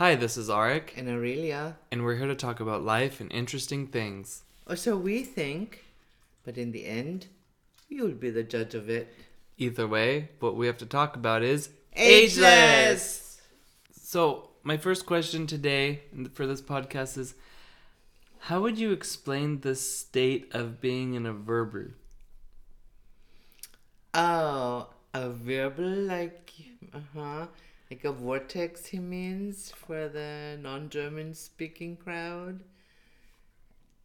Hi, this is Arik, and Aurelia. and we're here to talk about life and interesting things. Or so we think, but in the end, you'll be the judge of it. Either way, what we have to talk about is Ageless! So, my first question today for this podcast is How would you explain the state of being in a wirbel? Oh, a wirbel like, uh huh, like a vortex. He means for the non-German speaking crowd.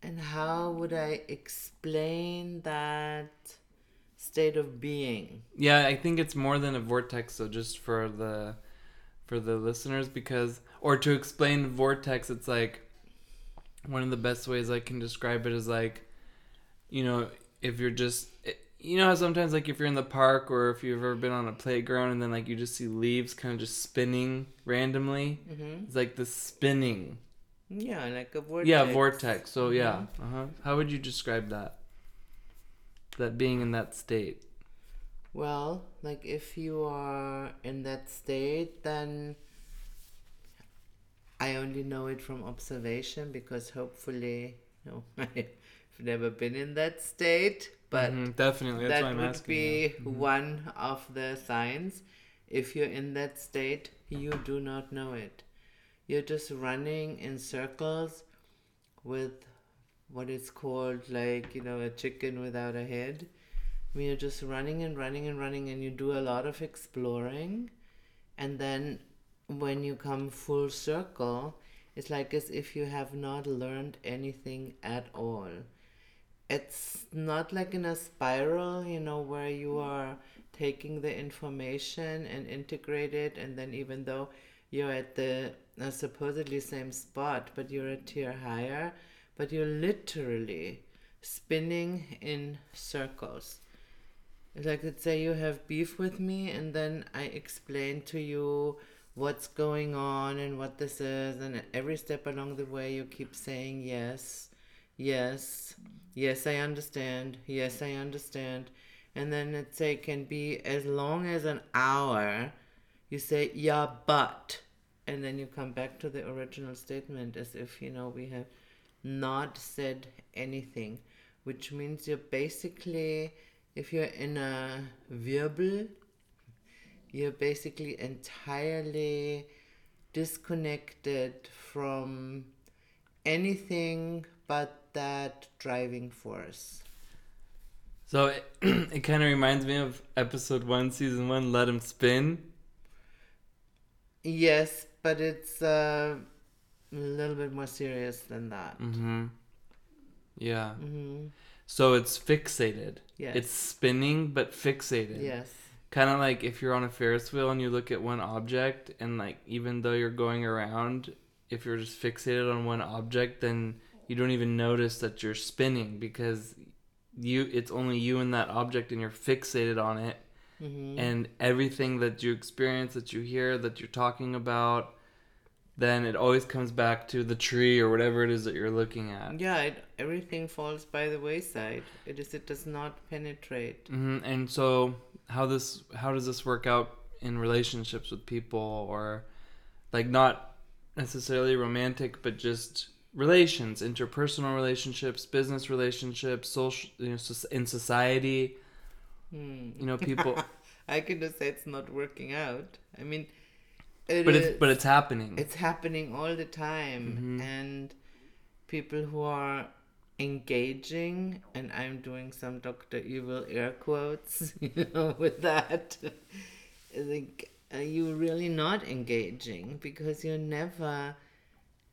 And how would I explain that state of being? Yeah, I think it's more than a vortex, so just for the for the listeners because or to explain vortex, it's like one of the best ways I can describe it is like you know, if you're just you know how sometimes like if you're in the park or if you've ever been on a playground and then like you just see leaves kind of just spinning randomly? Mm-hmm. it's like the spinning. Yeah, like a vortex. yeah vortex. So yeah. Mhm. uh-huh. How would you describe that? That being in that state? Well, like if you are in that state, then I only know it from observation because hopefully, you know, I've never been in that state, but Mhm, definitely that's that would asking be. Mhm. one of the signs. If you're in that state, you do not know it. You're just running in circles with what is called like, you know, a chicken without a head. I mean, you're just running and running and running, and you do a lot of exploring. And then when you come full circle, it's like as if you have not learned anything at all it's not like in a spiral, you know, where you are taking the information and integrate it, and then even though you're at the uh, supposedly same spot, but you're a tier higher, but you're literally spinning in circles. Like let's say you have beef with me, and then I explain to you what's going on and what this is, and every step along the way you keep saying yes, yes, yes, I understand, yes, I understand. And then let's say it can be as long as an hour, you say, yeah, but. And then you come back to the original statement as if, you know, we have not said anything, which means you're basically, if you're in a wirbel, you're basically entirely disconnected from anything but that driving force. So it, it kind of reminds me of episode one, season one, Let Him Spin. Yes, but it's uh, a little bit more serious than that. Mm-hmm. Yeah. hmm So it's fixated. Yes. It's spinning but fixated. Yes. Kind of like if you're on a Ferris wheel and you look at one object, and like even though you're going around, if you're just fixated on one object, then you don't even notice that you're spinning because you it's only you and that object, and you're fixated on it. hmm and everything that you experience that you hear that you're talking about then it always comes back to the tree or whatever it is that you're looking at Yeah, it, everything falls by the wayside. It is. It does not penetrate. hmm and so how this how does this work out in relationships with people or like not necessarily romantic but just relations interpersonal relationships business relationships social you know in society Hmm. you know people I can just say it's not working out. I mean, it but is- it's but it's happening it's happening all the time Mhm. and people who are engaging and i'm doing some dr evil air quotes you know with that I think are you really not engaging because you're never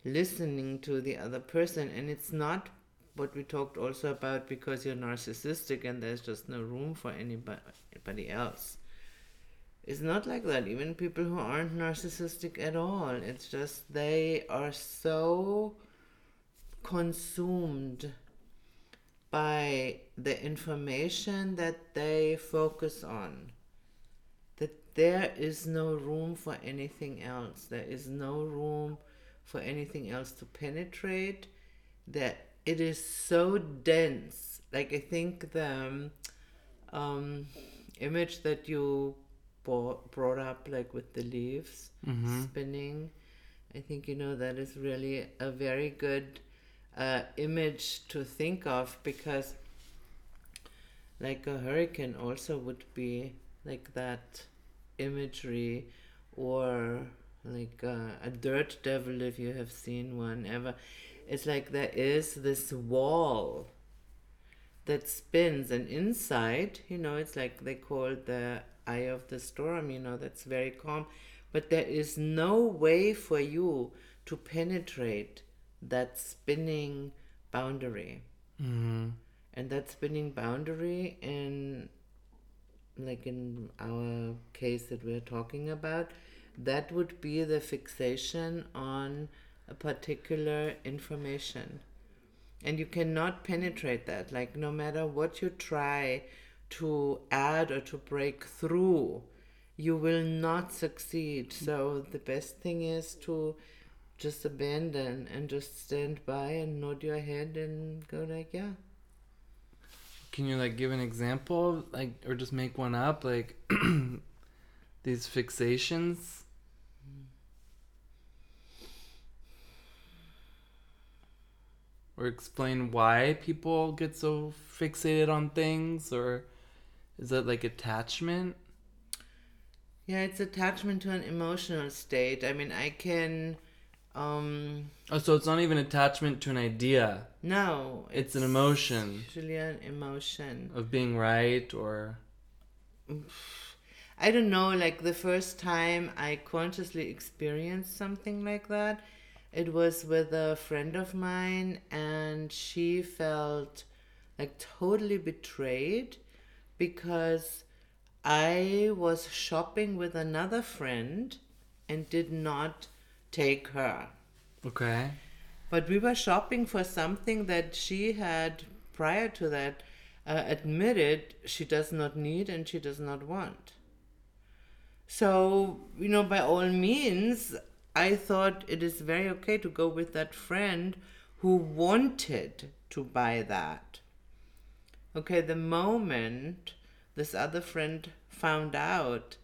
listening to the other person and it's not what we talked also about because you're narcissistic and there's just no room for anybody, else it's not like that. Even people who aren't narcissistic at all. It's just they are so consumed by the information that they focus on that there is no room for anything else. There is no room for anything else to penetrate. That it is so dense. Like I think the um, um, image that you bo- brought up, like with the leaves hmm spinning, I think you know that is really a very good uh, image to think of because, like a hurricane, also would be like that imagery, or like uh, a dirt devil if you have seen one ever. It's like there is this wall that spins, and inside, you know, it's like they call it the eye of the storm. You know, that's very calm but there is no way for you to penetrate that spinning boundary. Mm-hmm. And that spinning boundary, in like in our case that we're talking about, that would be the fixation on a particular information. And you cannot penetrate that. Like, no matter what you try to add or to break through, you will not succeed. So the best thing is to just abandon and just stand by and nod your head and go like, yeah. Can you like give an example, like, or just make one up, like these fixations? Or explain why people get so fixated on things, or is that like attachment? Yeah, it's attachment to an emotional state. I mean, I can. Um, oh, so it's not even attachment to an idea. No, it's, it's an emotion. Usually, an emotion of being right, or I don't know. Like the first time I consciously experienced something like that, it was with a friend of mine, and she felt like totally betrayed because I was shopping with another friend and did not take her. Okay. But we were shopping for something that she had prior to that uh, admitted she does not need and she does not want. So, you know, by all means, I thought it is very okay to go with that friend who wanted to buy that. Okay, the moment this other friend found out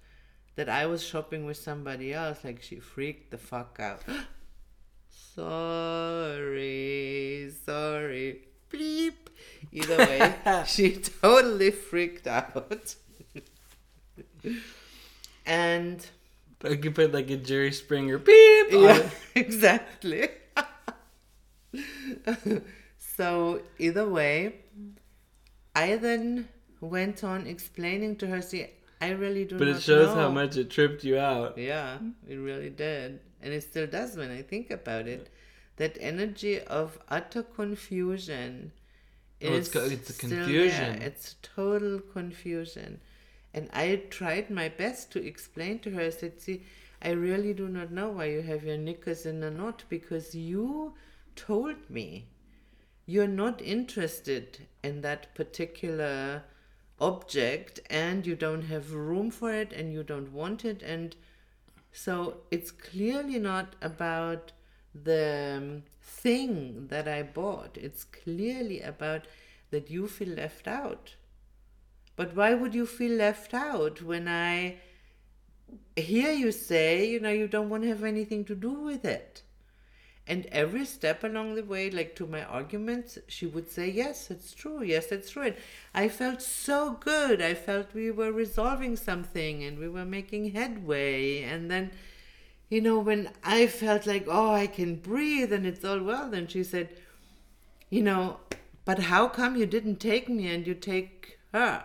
that I was shopping with somebody else, like she freaked the fuck out. sorry, sorry, bleep. Either way, she totally freaked out. and I could put like a Jerry Springer beep. Yeah, exactly. so either way, I then went on explaining to her, see, I really do not but it shows know. how much it tripped you out. Yeah, it really did. And it still does when I think about it. That energy of utter confusion oh, is it's, it's a confusion. There. It's total confusion. And I tried my best to explain to her, I said, see, I really do not know why you have your knickers in a knot because you told me you're not interested in that particular object and you don't have room for it and you don't want it and so it's clearly not about the um, thing that I bought. It's clearly about that you feel left out. But why would you feel left out when I hear you say, you know, you don't want to have anything to do with it? And every step along the way, like to my arguments, she would say, Yes, it's true. Yes, it's true. And I felt so good. I felt we were resolving something and we were making headway. And then, you know, when I felt like, Oh, I can breathe and it's all well, then she said, You know, but how come you didn't take me and you take her?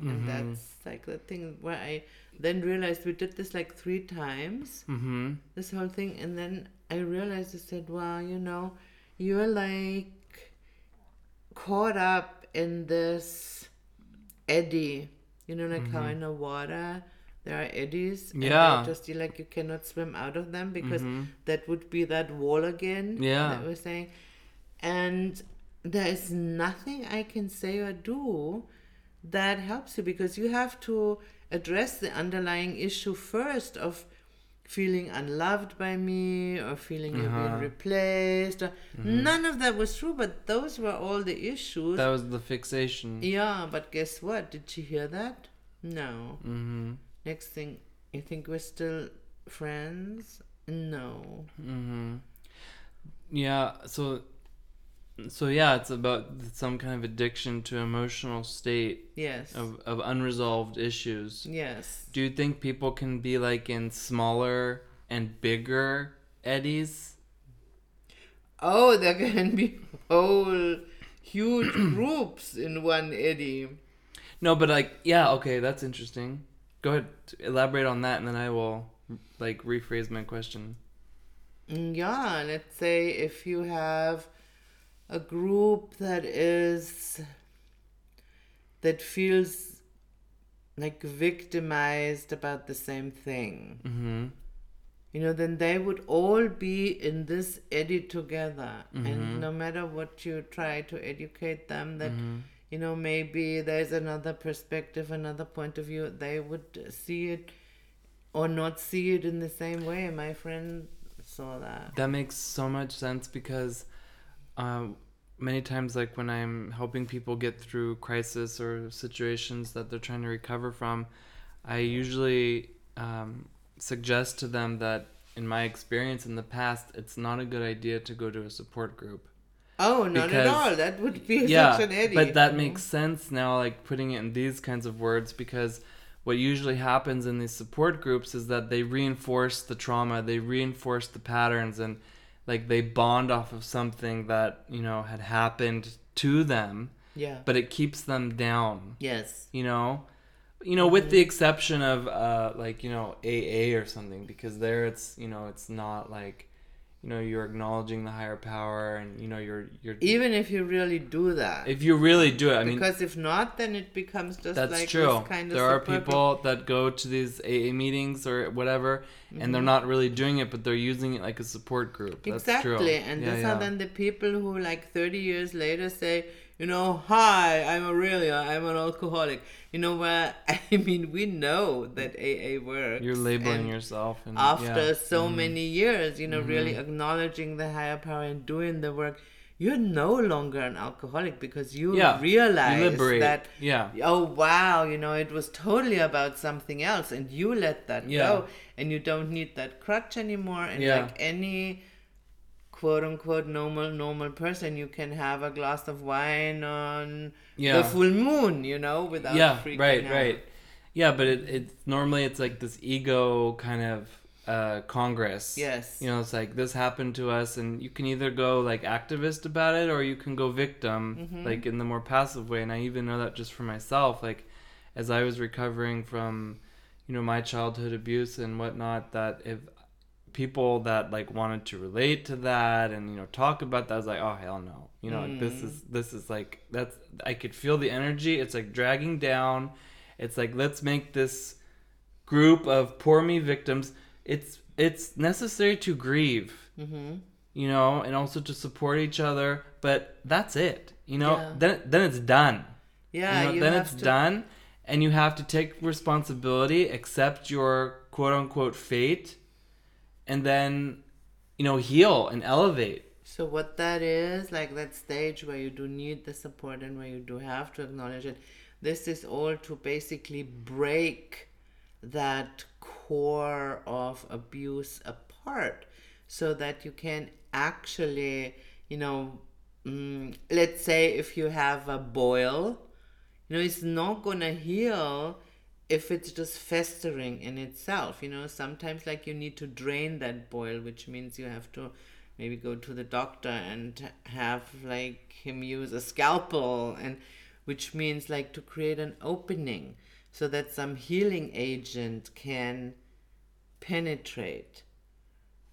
Mm-hmm. And that's like the thing where I then realized we did this like three times, mm-hmm. this whole thing, and then I realized I said, "Well, you know, you're like caught up in this eddy, you know, like mm-hmm. how in the water." There are eddies. Yeah. just like you cannot swim out of them because mm-hmm. that would be that wall again. Yeah. That we're saying. And there is nothing I can say or do that helps you because you have to address the underlying issue first of feeling unloved by me or feeling uh-huh. being uh-huh. replaced. Mm-hmm. None of that was true, but those were all the issues. That was the fixation. Yeah, but guess what? Did she hear that? No. Mm-hmm. Next thing, you think we're still friends, no. Mm-hmm. Yeah. So. So yeah, it's about some kind of addiction to emotional state Yes. of, of unresolved issues. Yes. Do you think people can be like in smaller and bigger eddies? Oh, there can be whole huge groups in one eddy. No, but like, yeah, okay, that's interesting. Go ahead, elaborate on that, and then I will like rephrase my question. Mm, Yeah, let's say if you have a group that is that feels like victimized about the same thing. Mm-hmm. You know, then they would all be in this eddy together. Mm-hmm. And no matter what you try to educate them, that, you know, maybe there's another perspective, another point of view, they would see it or not see it in the same way. My friend saw that. That makes so much sense because um, many times, like when I'm helping people get through crisis or situations that they're trying to recover from, I usually um, suggest to them that, in my experience in the past, it's not a good idea to go to a support group. Oh, not at Because- all. That would be yeah, such an eddy. but that makes sense now, like putting it in these kinds of words, because what usually happens in these support groups is that they reinforce the trauma, they reinforce the patterns, and like they bond off of something that you know had happened to them, Yeah. but it keeps them down. yes. You know, you know, with the exception of uh, like you know AA or something, because there it's you know it's not like you know you're acknowledging the higher power and you know you're you're Even if you really do that. if you really do it. I mean, because if not, then it becomes just That's like true. kind of there are people that go to these AA meetings or whatever, and Mm-hmm. they're not really doing it, but they're using it like a support group. That's exactly true. and yeah, these yeah. are then the people who like 30 years later say you know hi i'm aurelia i'm an alcoholic you know what? i mean we know that aa works You're labeling and yourself, and after yeah. Mm-hmm. so many years you know really acknowledging the higher power and doing the work you're no longer an alcoholic because you yeah, realize you that yeah, oh wow you know it was totally about something else and you let that Yeah. go and you don't need that crutch anymore and like any quote unquote normal normal person you can have a glass of wine on Yeah. the full moon you know without yeah, freaking right, out. right. Yeah, but it, it normally it's like this ego kind of uh, congress. yes You know, it's like this happened to us, and you can either go like activist about it, or you can go victim, Mm-hmm. like in the more passive way. And I even know that just for myself, like as I was recovering from, you know, my childhood abuse and whatnot, that if people that like wanted to relate to that and you know talk about that, I was like, oh hell no, you know, like, this is this is like that's I could feel the energy. It's like dragging down. It's like let's make this group of poor me victims it's it's necessary to grieve mm-hmm. you know and also to support each other but that's it you know Yeah. then then it's done yeah you know, you then it's to, done and you have to take responsibility accept your quote unquote fate and then you know heal and elevate. So what that is, like that stage where you do need the support and where you do have to acknowledge it, this is all to basically break that core of abuse apart so that you can actually, you know, mm, let's say if you have a boil, you know, it's not gonna heal if it's just festering in itself. You know, sometimes like you need to drain that boil, which means you have to maybe go to the doctor and have like him use a scalpel and which means like to create an opening so that some healing agent can penetrate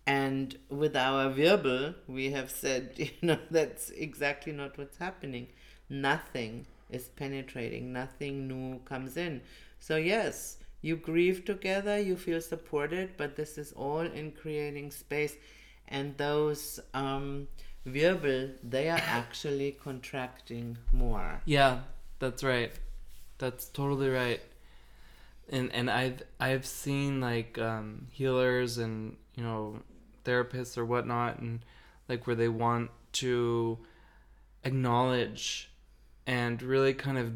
and with our wirbel, we have said, you know, that's exactly not what's happening. Nothing is penetrating, nothing new comes in. So, yes, you grieve together, you feel supported, but this is all in creating space. And those um, wirbel, they are actually contracting more. Yeah, that's right. That's totally right. And and I've I've seen like um, healers and you know therapists or whatnot, and like where they want to acknowledge and really kind of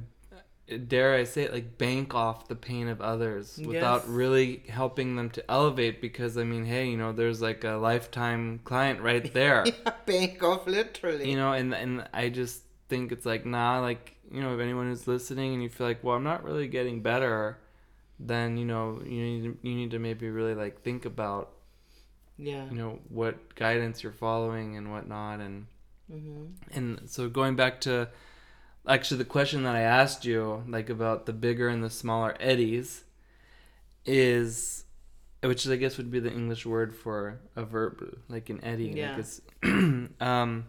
dare I say it, like bank off the pain of others without Yes. really helping them to elevate. Because I mean, hey, you know, there's like a lifetime client right there. yeah, bank off literally. you know and and i just think it's like nah like you know if anyone is listening and you feel like well i'm not really getting better then you know you need to, you need to maybe really like think about yeah. you know what guidance you're following and whatnot and Mm-hmm. and so going back to actually the question that i asked you like about the bigger and the smaller eddies is which i guess would be the english word for a verb like an eddy Yeah. like it's um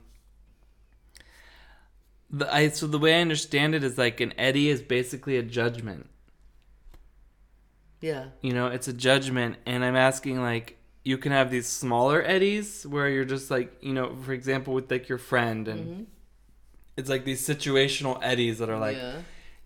the i so the way i understand it is like an eddy is basically a judgment Yeah. you know it's a judgment and i'm asking like you can have these smaller eddies where you're just like you know for example with like your friend and Mhm. It's like these situational eddies that are like yeah.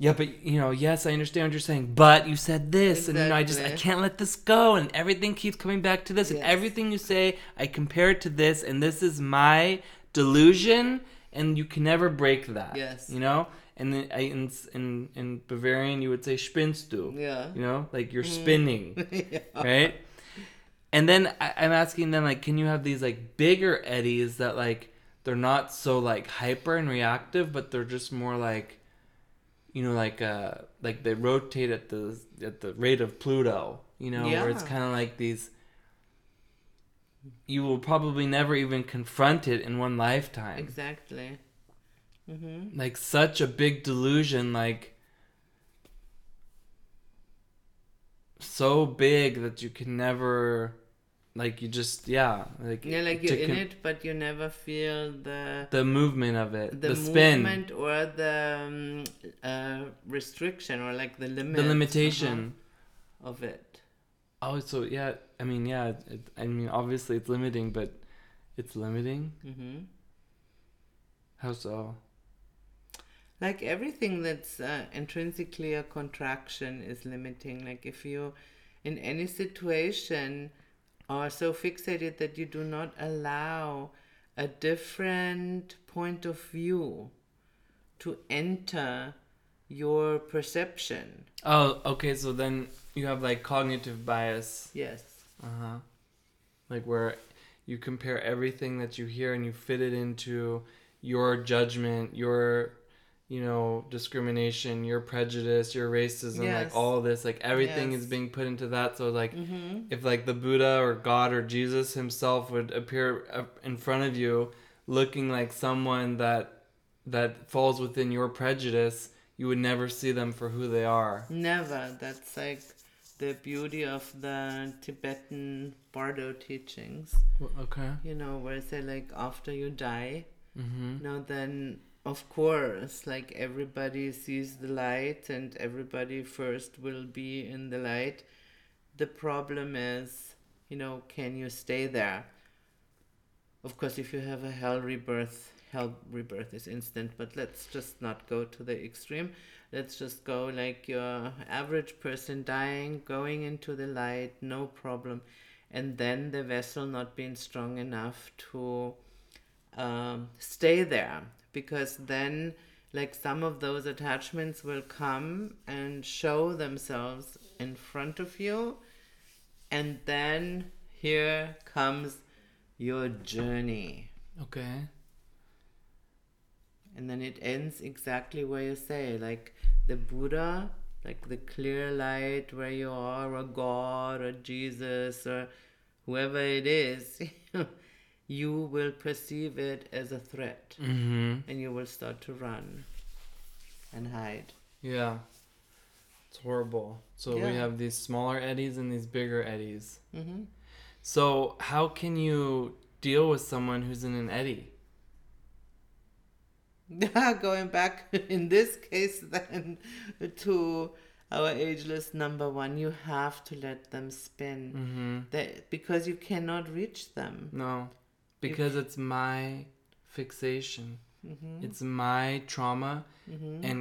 yeah but you know yes i understand what you're saying but you said this and you know i just i can't let this go and everything keeps coming back to this and everything you say i compare it to this and this is my delusion and you can never break that Yes. you know and then I, in, in in bavarian you would say spinnst du Yeah. you know like you're Mm. spinning yeah. right? And then I, I'm asking them like, can you have these like bigger eddies that like they're not so like hyper and reactive, but they're just more like, you know, like uh like they rotate at the at the rate of Pluto, you know, where it's kind of like these. You will probably never even confront it in one lifetime. Exactly. Mm-hmm. Like such a big delusion, like so big that you can never like you just yeah like Yeah, like you're in con- it, but you never feel the the movement of it the, the, spin movement or the um, uh, restriction or like the limit the limitation of it. oh so yeah i mean yeah it, it, i mean obviously it's limiting but it's limiting Mm-hmm. how so Like everything that's uh, intrinsically a contraction is limiting. Like if you, in any situation, are so fixated that you do not allow a different point of view to enter your perception. oh okay so then you have like cognitive bias Yes. uh-huh like where you compare everything that you hear and you fit it into your judgment your you know discrimination your prejudice your racism Yes. like all this like everything is being put into that so like Mm-hmm. if like the buddha or god or jesus himself would appear in front of you looking like someone that that falls within your prejudice you would never see them for who they are Never. That's like the beauty of the Tibetan Bardo teachings. okay You know, where they say like after you die, mm-hmm Now then, of course, like everybody sees the light and everybody first will be in the light. The problem is, you know, can you stay there? Of course, if you have a hell rebirth, hell rebirth is instant, but let's just not go to the extreme. Let's just go like your average person dying, going into the light, no problem. And then the vessel not being strong enough to um, stay there because then like some of those attachments will come and show themselves in front of you and then here comes your journey. Okay. And then it ends exactly where you say like the buddha like the clear light where you are or god or jesus or whoever it is you will perceive it as a threat mm-hmm and you will start to run and hide Yeah. It's horrible. So we have these smaller eddies and these bigger eddies. mm-hmm. So how can you deal with someone who's in an eddy? going back in this case then to our ageless number one you have to let them spin Mm-hmm. that because you cannot reach them No. Because it's my fixation. mm-hmm. It's my trauma Mm-hmm. and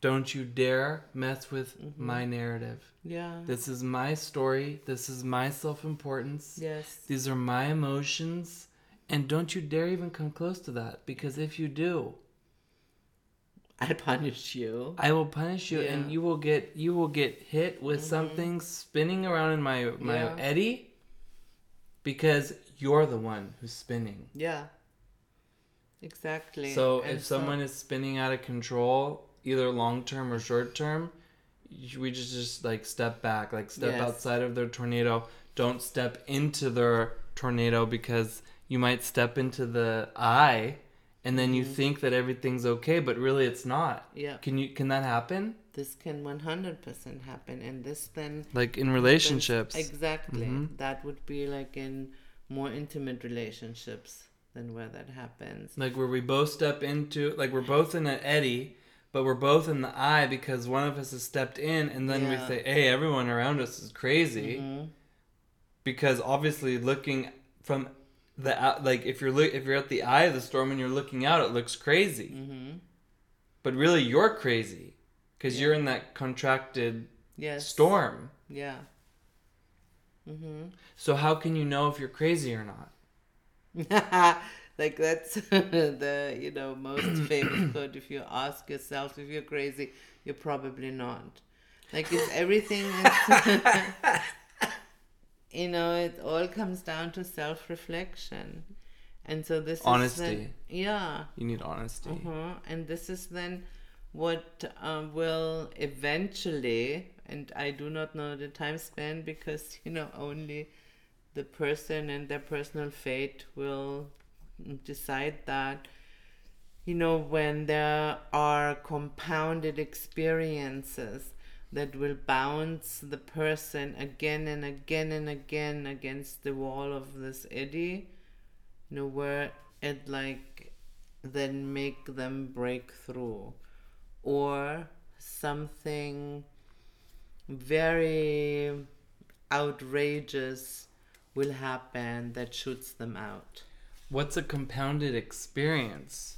don't you dare mess with Mhm. my narrative. yeah This is my story. This is my self-importance. yes These are my emotions and don't you dare even come close to that because if you do, I'll punish you. I will punish you, and you will get you will get hit with something spinning around in my my Yeah. eddy, because you're the one who's spinning. Yeah. Exactly. So And if someone is spinning out of control, either long term or short term, we just just like step back, like step Yes. outside of their tornado. Don't step into their tornado because you might step into the eye, and then Mm-hmm. you think that everything's okay, but really it's not. Yeah. Can you can that happen? this can 100% happen and this then Like in happens- relationships. exactly Mhm. that would be like in more intimate relationships than where that happens. Like where we both step into like we're both in an eddy but we're both in the eye because one of us has stepped in and then we say hey everyone around us is crazy. Mhm. because obviously looking from the out like if you're look if you're at the eye of the storm and you're looking out it looks crazy. Mhm. but really you're crazy because Yeah. you're in that contracted yes. storm. Yeah mm-hmm. so how can you know if you're crazy or not like that's the you know most famous quote if you ask yourself if you're crazy you're probably not like it's everything is you know it all comes down to self-reflection and so this is Honesty. then, yeah you need honesty uh-huh. and this is then what uh, will eventually and i do not know the time span because you know only the person and their personal fate will decide that you know when there are compounded experiences that will bounce the person again and again and again against the wall of this eddy you know where it like then make them break through. Or something very outrageous will happen that shoots them out. What's a compounded experience?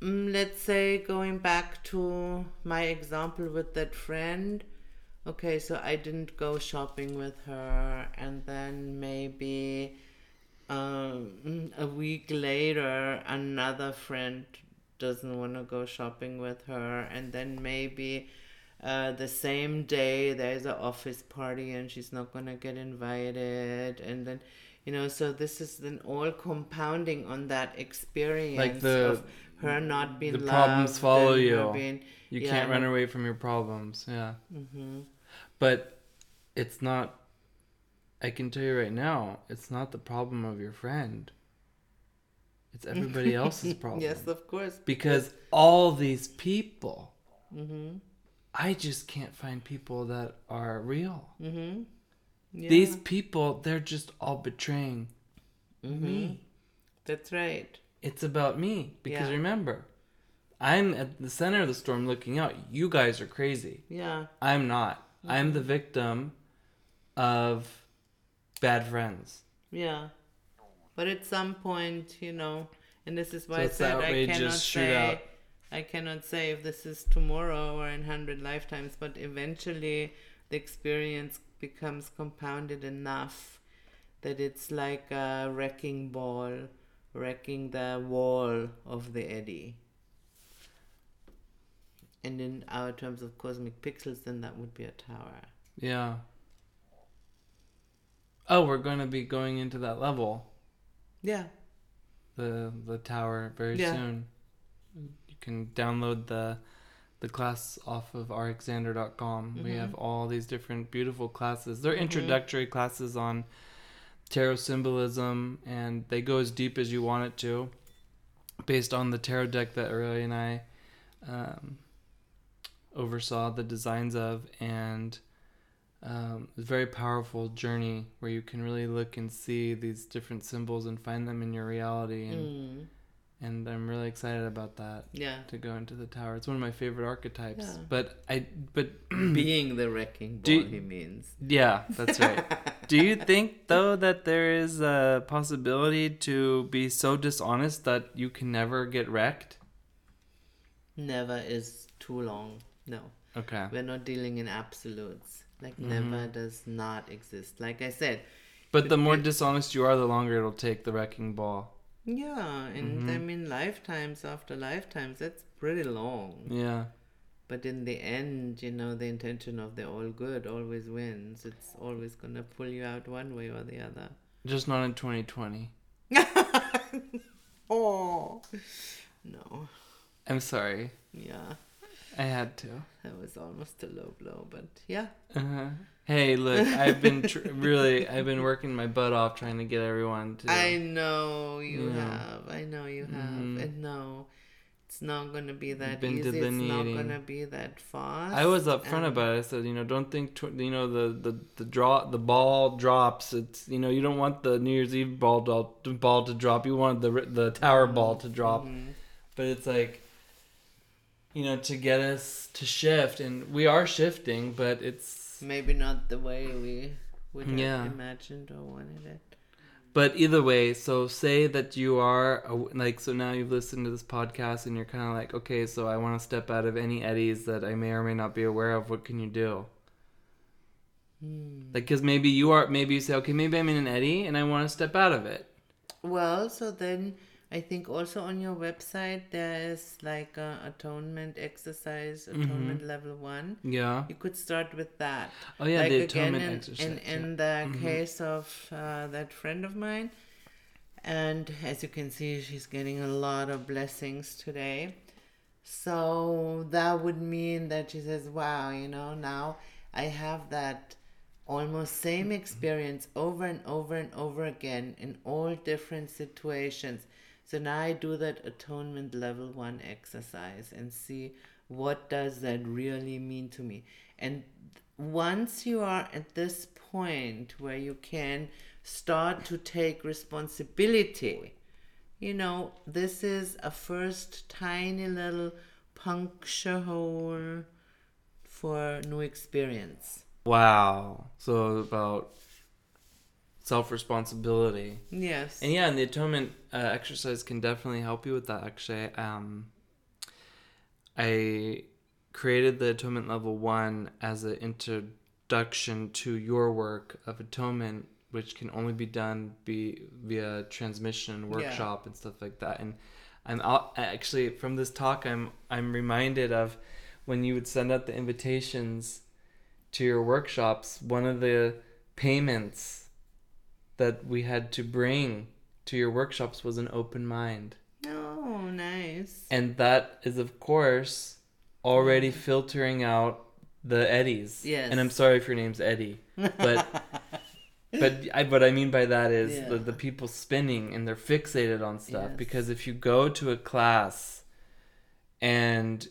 Mm, let's say going back to my example with that friend. Okay so i didn't go shopping with her and then maybe um, a week later another friend doesn't want to go shopping with her and then maybe uh, the same day there's an office party and she's not going to get invited and then you know so this is then all compounding on that experience like the- of her not being the loved problems follow you. being- You Yeah, can't run away from your problems. Yeah. hmm But it's not, I can tell you right now, it's not the problem of your friend. It's everybody else's problem. yes of course Because all these people, mm-hmm. I just can't find people that are real. Mm-hmm. Yeah. These people, they're just all betraying mm-hmm. me. That's right. It's about me. Because Yeah. remember, I'm at the center of the storm looking out. You guys are crazy. Yeah. I'm not. I'm Mm-hmm. the victim of bad friends. Yeah. But at some point, you know, and this is why it's I said I cannot shootout. say I cannot say if this is tomorrow or in hundred lifetimes, but eventually the experience becomes compounded enough that it's like a wrecking ball wrecking the wall of the eddy. And in our terms of cosmic pixels, then that would be a tower. Yeah. Oh, we're going to be going into that level, Yeah. the the tower, very Yeah. soon. Can download the the class off of rxander.com. We Mhm. have all these different beautiful classes. They're Mhm. introductory classes on tarot symbolism, and they go as deep as you want it to, based on the tarot deck that Aurelia and I um, oversaw the designs of, and um, it's a very powerful journey where you can really look and see these different symbols and find them in your reality, and Mm. And I'm really excited about that Yeah. to go into the tower. It's one of my favorite archetypes, Yeah. but I but Being the wrecking ball, Do he means. yeah, that's right. Do you think though that there is a possibility to be so dishonest that you can never get wrecked? Never is too long. No. Okay. We're not dealing in absolutes. Like, Mhm. never does not exist. Like I said, But the more it- dishonest you are, the longer it'll take the wrecking ball. Yeah, and I Mhm. mean, lifetimes after lifetimes, that's pretty long. Yeah. But in the end, you know, the intention of the all good always wins. It's always gonna pull you out one way or the other. Just not in 2020. oh, no. I'm sorry. Yeah, I had to. that was almost a low blow, but yeah. Uh-huh. Hey, look, I've been tr- really, I've been working my butt off trying to get everyone to. I know you have. I know you have. Mhm. And no, it's not gonna be that Been easy. It's not gonna be that fast. I was upfront and- about it. I said, you know, don't think, tw- you know, the the the draw, the ball drops. It's, you know, you don't want the New Year's Eve ball to, ball to drop. You want the the tower ball to drop. Mhm. But it's like, you know, to get us to shift, and we are shifting, but it's. Maybe not the way we would have Yeah. imagined or wanted it. But either way, so say that you are a- like so now you've listened to this podcast and you're kind of like, okay, so I want to step out of any eddies that I may or may not be aware of. What can you do? Hmm. Like, because maybe you are, maybe you say, okay, maybe I'm in an eddy and I want to step out of it. Well, so then I think also on your website there is like a atonement exercise, Mm-hmm. atonement level one. Yeah. You could start with that. Oh yeah, like the again atonement in, exercise. in, yeah. in the Mhm. case of uh, that friend of mine and as you can see she's getting a lot of blessings today so that would mean that she says wow you know now i have that almost same experience over and over and over again in all different situations so now i do that atonement level 1 exercise and see what does that really mean to me and once you are at this point where you can start to take responsibility, you know, this is a first tiny little puncture hole for new experience. Wow. So about self responsibility. Yes. And yeah, and the atonement uh, exercise can definitely help you with that. Actually, um, I created the atonement level one as an introduction to your work of atonement, which can only be done be via transmission and Yeah. workshop and stuff like that. And I'm out, actually from this talk, I'm I'm reminded of when you would send out the invitations to your workshops. One of the payments that we had to bring to your workshops was an open mind. oh, nice. And that is, of course, already filtering out the eddies. Yes. And I'm sorry if your name's Eddie, but but I what I mean by that is Yeah. the the people spinning and they're fixated on stuff Yes. because if you go to a class and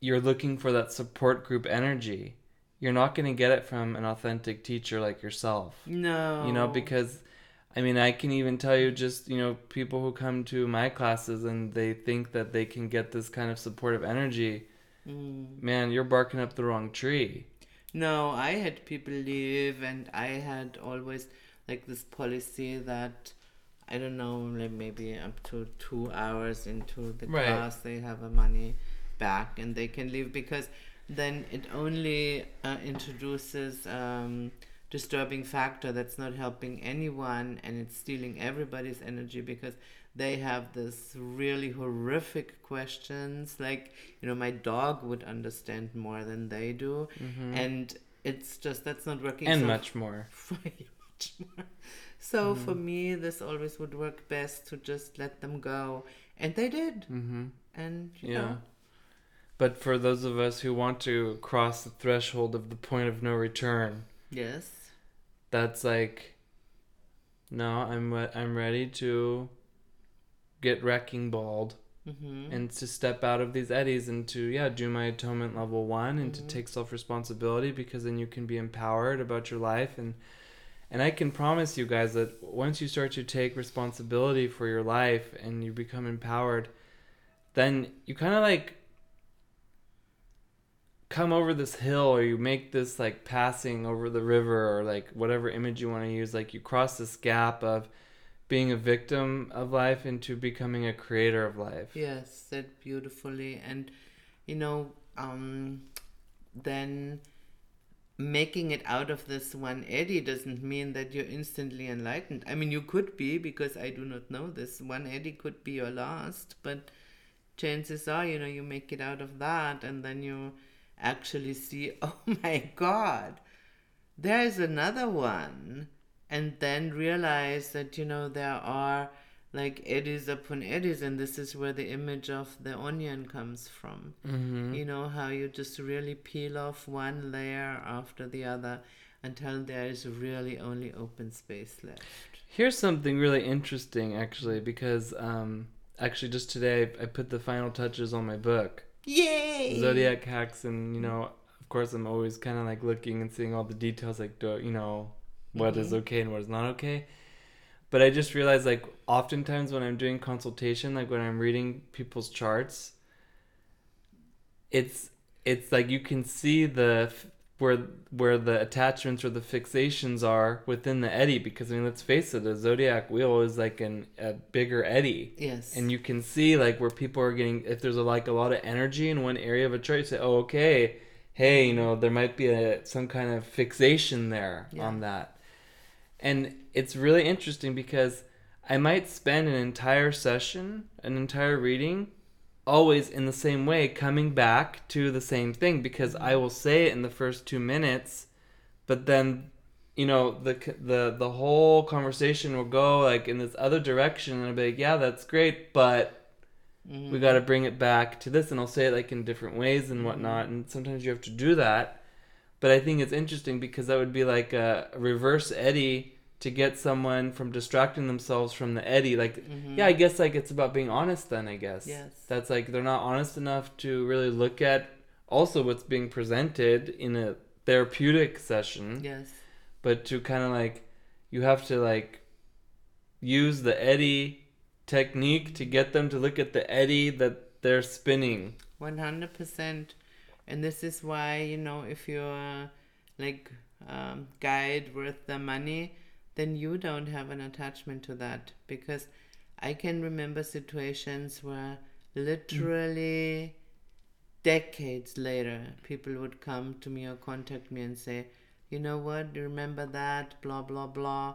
you're looking for that support group energy, you're not going to get it from an authentic teacher like yourself No. you know because i mean i can even tell you just you know people who come to my classes and they think that they can get this kind of supportive energy Mm. man you're barking up the wrong tree No, I had people leave, and I had always like this policy that I don't know, like maybe up to two hours into the Right. class, they have a money back and they can leave because then it only uh, introduces um, disturbing factor that's not helping anyone and it's stealing everybody's energy because they have this really horrific questions. Like you know my dog would understand more than they do. And it's just that's not working. And so much more. Much more. So for me, this always would work best to just let them go, and they did. mm-hmm. And you yeah. know, but for those of us who want to cross the threshold of the point of no return yes, that's like no i'm i'm ready to get wrecking balled mm-hmm. and to step out of these eddies and to yeah do my atonement level one and Mhm. to take self responsibility because then you can be empowered about your life and and I can promise you guys that once you start to take responsibility for your life and you become empowered, then you kind of like come over this hill or you make this like passing over the river or like whatever image you want to use like you cross this gap of being a victim of life into becoming a creator of life. yes, said beautifully. And you know, um, then making it out of this one eddy doesn't mean that you're instantly enlightened. I mean, you could be because I do not know this. One eddy could be your last, but chances are, you know, you make it out of that and then you actually see, oh my god, there is another one. And then realize that, you know, there are like eddies upon eddies, and this is where the image of the onion comes from. Mm-hmm. You know, how you just really peel off one layer after the other until there is really only open space left. Here's something really interesting, actually, because um, actually just today I put the final touches on my book, Yay! Zodiac Hacks, and you know, of course, I'm always kind of like looking and seeing all the details, like do you know what is Mhm. okay and what is not okay. But I just realized, like, oftentimes when I'm doing consultation, like when I'm reading people's charts, it's it's like you can see the where where the attachments or the fixations are within the eddy because I mean let's face it a zodiac wheel is like an a bigger eddy Yes. and you can see like where people are getting if there's a, like a lot of energy in one area of a chart you say oh okay hey you know there might be a some kind of fixation there Yeah. on that and it's really interesting because I might spend an entire session an entire reading always in the same way coming back to the same thing because I will say it in the first 2 minutes but then you know the the the whole conversation will go like in this other direction and I'll be like yeah that's great but Mhm. we got to bring it back to this and I'll say it like in different ways and whatnot and sometimes you have to do that but I think it's interesting because that would be like a reverse eddy to get someone from distracting themselves from the eddy like Mhm. yeah I guess like it's about being honest then I guess Yes. that's like they're not honest enough to really look at also what's being presented in a therapeutic session Yes. but to kind of like you have to like use the eddy technique to get them to look at the eddy that they're spinning 100% and this is why you know if you're like um, guide worth the money then you don't have an attachment to that. Because i can remember situations where literally decades later people would come to me or contact me and say you know what? You remember that? Blah blah blah.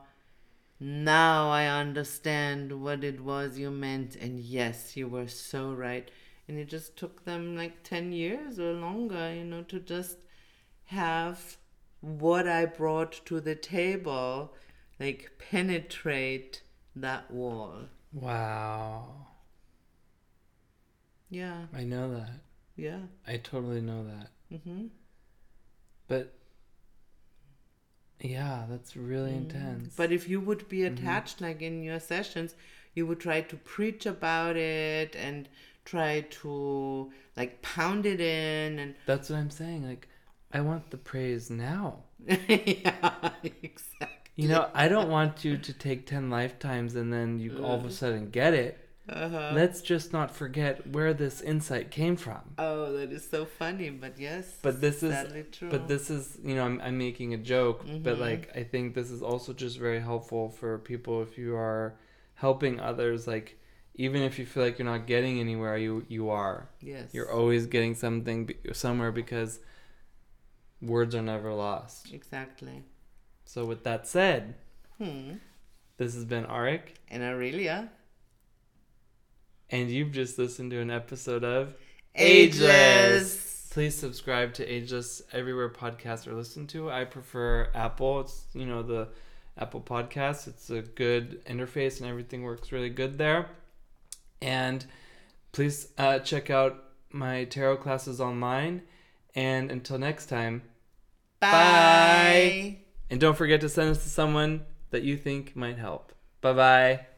Now I understand what it was you meant, and yes, you were so right. And it just took them like 10 years or longer, you know, to just have what I brought to the table, like penetrate that wall. wow Yeah, i know that yeah. i totally know that Mm-hmm. but yeah that's really intense Mm. But if you would be Mhm. attached, like in your sessions, you would try to preach about it and try to like pound it in and that's what i'm saying like i want the praise now yeah, exactly. You know i don't want you to take 10 lifetimes and then you all of a sudden get it Uh-huh. let's just not forget where this insight came from oh, that is so funny, but yes. But this is- true. But this is, you know, I'm, I'm making a joke, but Mhm. like, I think this is also just very helpful for people if you are helping others. Like, even if you feel like you're not getting anywhere, you you are. yes, You're always getting something somewhere because words are never lost. exactly. So with that said, Hmm. this has been Arik, And Aurelia, and you've just listened to an episode of ageless. Please subscribe to Ageless everywhere podcasts are listened to. I prefer Apple. It's you know the Apple Podcast. It's a good interface and everything works really good there. And please uh, check out my tarot classes online. And until next time, Bye. Bye. And don't forget to send us to someone that you think might help. Bye bye.